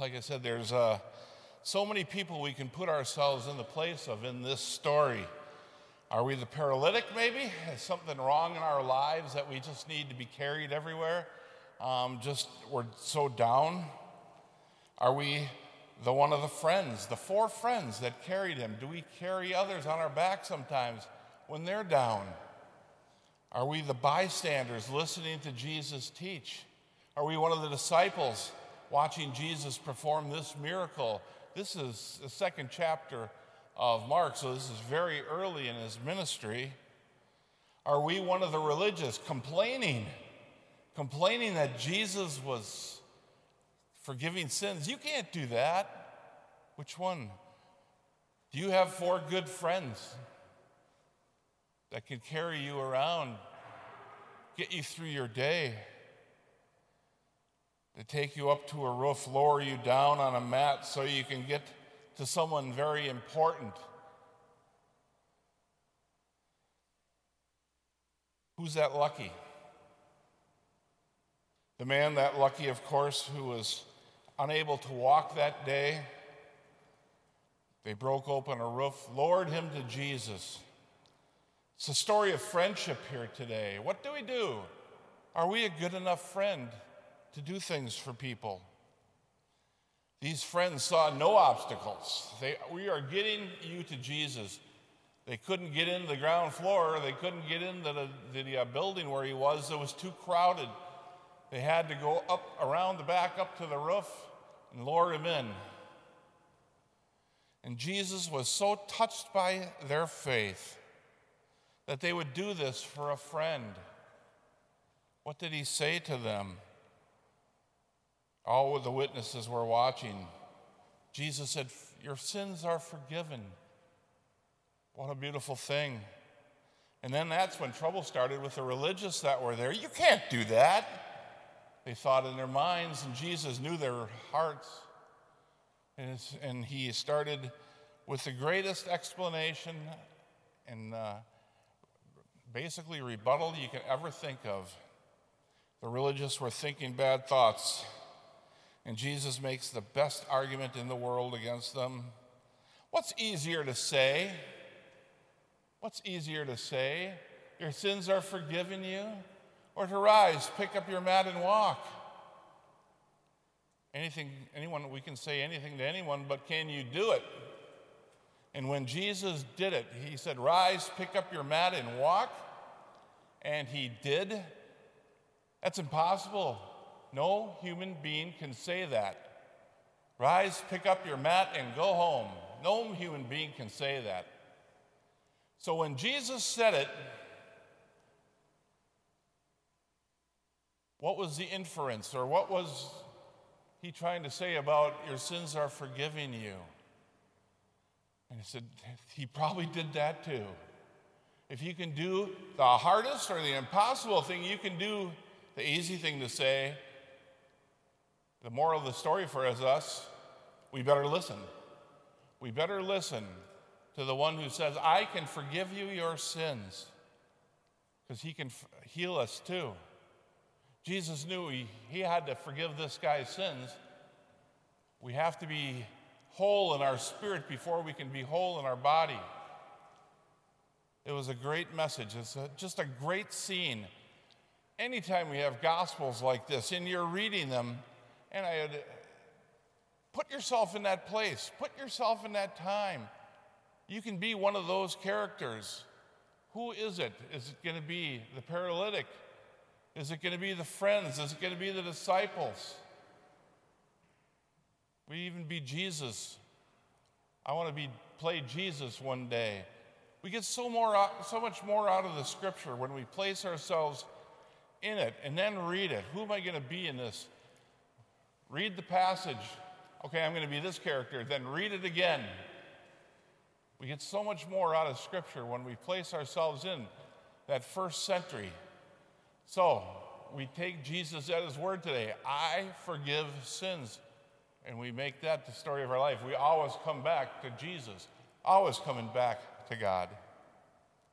like I said, there's uh, so many people we can put ourselves in the place of in this story. Are we the paralytic, maybe? Is something wrong in our lives that we just need to be carried everywhere? Um, just we're so down. Are we the one of the friends, the four friends that carried him? Do we carry others on our back sometimes when they're down? Are we the bystanders listening to Jesus teach? Are we one of the disciples watching Jesus perform this miracle? This is the second chapter of Mark, so this is very early in his ministry. Are we one of the religious complaining, complaining that Jesus was forgiving sins. You can't do that. Which one? Do you have four good friends that can carry you around, get you through your day? To take you up to a roof, lower you down on a mat so you can get to someone very important. Who's that lucky? The man that lucky, of course, who was unable to walk that day. They broke open a roof, lowered him to Jesus. It's a story of friendship here today. What do we do? Are we a good enough friend to do things for people? These friends saw no obstacles. They, we are getting you to Jesus. They couldn't get into the ground floor. They couldn't get into the, the uh, building where he was. It was too crowded. They had to go up around the back up to the roof and lower him in. And Jesus was so touched by their faith that they would do this for a friend. What did he say to them? All of the witnesses were watching. Jesus said, Your sins are forgiven. What a beautiful thing. And then that's when trouble started with the religious that were there. You can't do that. They thought in their minds, and Jesus knew their hearts. And, and he started with the greatest explanation and uh, basically rebuttal you can ever think of. The religious were thinking bad thoughts, and Jesus makes the best argument in the world against them. What's easier to say? What's easier to say? Your sins are forgiven you? or to rise, pick up your mat, and walk. Anything, anyone, we can say anything to anyone, but can you do it? And when Jesus did it, he said, Rise, pick up your mat, and walk. And he did. That's impossible. No human being can say that. Rise, pick up your mat, and go home. No human being can say that. So when Jesus said it, What was the inference, or what was he trying to say about your sins are forgiving you? And he said, he probably did that too. If you can do the hardest or the impossible thing, you can do the easy thing to say. The moral of the story for us, we better listen. We better listen to the one who says, I can forgive you your sins, because he can f- heal us too. Jesus knew he, he had to forgive this guy's sins. We have to be whole in our spirit before we can be whole in our body. It was a great message. It's a, just a great scene. Anytime we have gospels like this and you're reading them, and I had put yourself in that place, put yourself in that time. You can be one of those characters. Who is it? Is it going to be the paralytic? Is it going to be the friends? Is it going to be the disciples? We even be Jesus. I want to be play Jesus one day. We get so more so much more out of the scripture when we place ourselves in it and then read it. Who am I going to be in this? Read the passage. Okay, I'm going to be this character. Then read it again. We get so much more out of scripture when we place ourselves in that first century. So we take Jesus at his word today I forgive sins. And we make that the story of our life. We always come back to Jesus, always coming back to God.